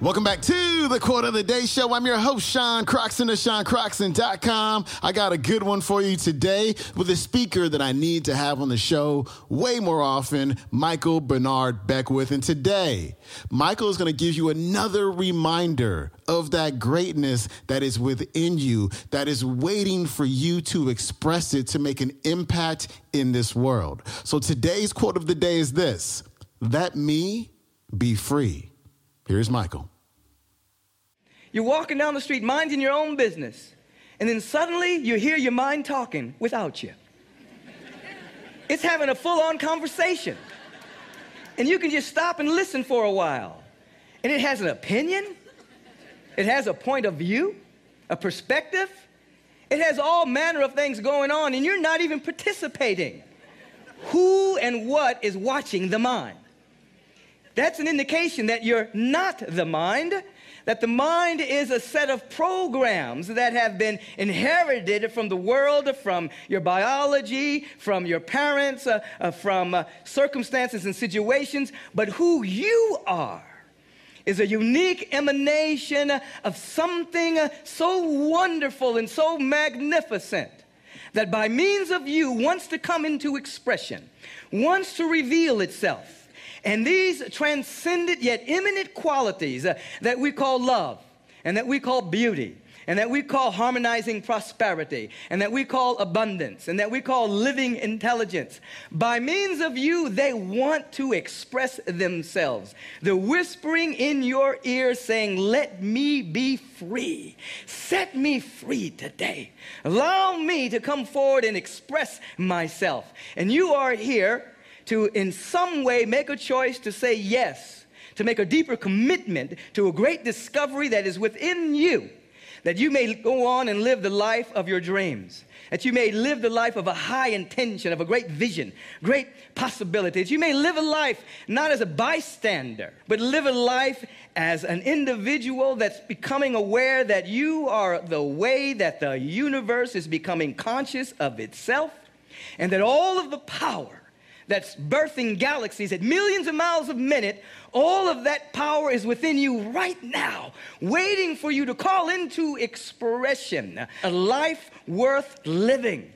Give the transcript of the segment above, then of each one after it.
Welcome back to the Quote of the Day Show. I'm your host, Sean Croxton of SeanCroxton.com. I got a good one for you today with a speaker that I need to have on the show way more often, Michael Bernard Beckwith. And today, Michael is going to give you another reminder of that greatness that is within you, that is waiting for you to express it to make an impact in this world. So today's quote of the day is this Let me be free. Here's Michael. You're walking down the street minding your own business, and then suddenly you hear your mind talking without you. It's having a full on conversation. And you can just stop and listen for a while. And it has an opinion, it has a point of view, a perspective, it has all manner of things going on, and you're not even participating. Who and what is watching the mind? That's an indication that you're not the mind, that the mind is a set of programs that have been inherited from the world, from your biology, from your parents, uh, uh, from uh, circumstances and situations. But who you are is a unique emanation of something so wonderful and so magnificent that by means of you wants to come into expression, wants to reveal itself. And these transcendent yet immanent qualities uh, that we call love and that we call beauty and that we call harmonizing prosperity, and that we call abundance, and that we call living intelligence. By means of you, they want to express themselves. The whispering in your ear saying, Let me be free. Set me free today. Allow me to come forward and express myself. And you are here to, in some way, make a choice to say yes, to make a deeper commitment to a great discovery that is within you, that you may go on and live the life of your dreams, that you may live the life of a high intention, of a great vision, great possibility, that you may live a life not as a bystander, but live a life as an individual that's becoming aware that you are the way that the universe is becoming conscious of itself, and that all of the power that's birthing galaxies at millions of miles a minute, all of that power is within you right now, waiting for you to call into expression a life worth living.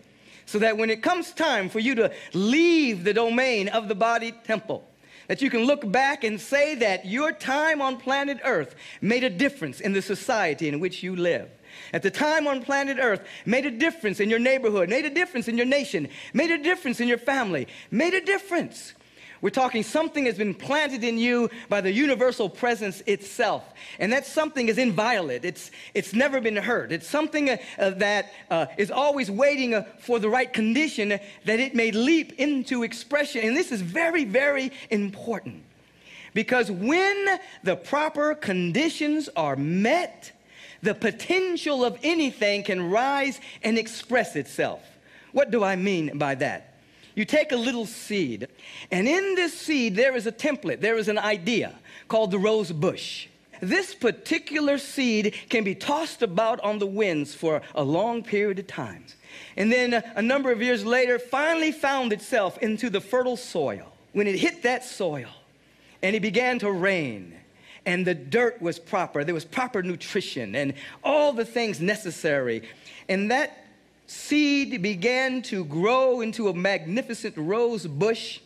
So that when it comes time for you to leave the domain of the body temple, that you can look back and say that your time on planet Earth made a difference in the society in which you live at the time on planet Earth made a difference in your neighborhood, made a difference in your nation, made a difference in your family, made a difference. We're talking something has been planted in you by the universal presence itself. And that something is inviolate. It's, it's never been hurt. It's something uh, uh, that uh, is always waiting uh, for the right condition that it may leap into expression. And this is very, very important. Because when the proper conditions are met, the potential of anything can rise and express itself. What do I mean by that? You take a little seed, and in this seed, there is a template, there is an idea called the rose bush. This particular seed can be tossed about on the winds for a long period of time. And then a, number of years later, finally found itself into the fertile soil. When it hit that soil and it began to rain, and the dirt was proper. There was proper nutrition and all the things necessary. And that seed began to grow into a magnificent rose bush.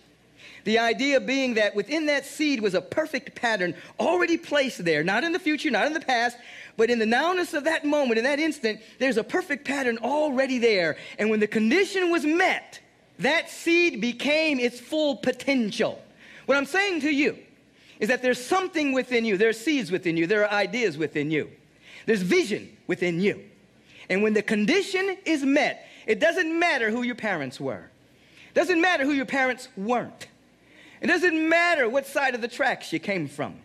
The idea being that within that seed was a perfect pattern already placed there, not in the future, not in the past, but in the nowness of that moment, in that instant, there's a perfect pattern already there. And when the condition was met, that seed became its full potential. What I'm saying to you is that there's something within you. There are seeds within you. There are ideas within you. There's vision within you. And when the condition is met, it doesn't matter who your parents were. It doesn't matter who your parents weren't. It doesn't matter what side of the tracks you came from.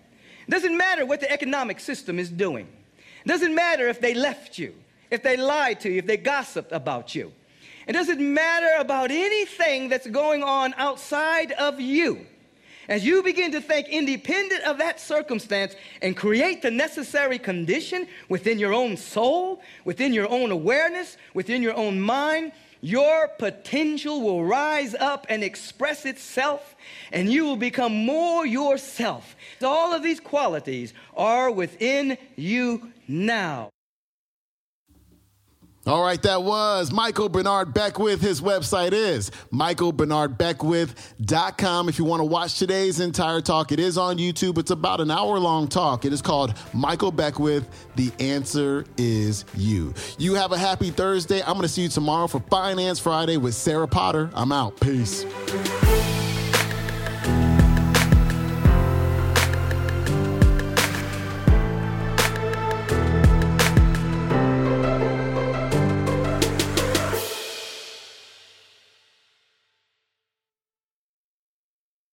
It doesn't matter what the economic system is doing. It doesn't matter if they left you, if they lied to you, if they gossiped about you. It doesn't matter about anything that's going on outside of you. As you begin to think independent of that circumstance and create the necessary condition within your own soul, within your own awareness, within your own mind, your potential will rise up and express itself, and you will become more yourself. All of these qualities are within you now. All right, that was Michael Bernard Beckwith. His website is michaelbernardbeckwith.com. If you want to watch today's entire talk, it is on YouTube. It's about an hour long talk. It is called Michael Beckwith. The answer is you. You have a happy Thursday. I'm going to see you tomorrow for Finance Friday with Sarah Potter. I'm out. Peace.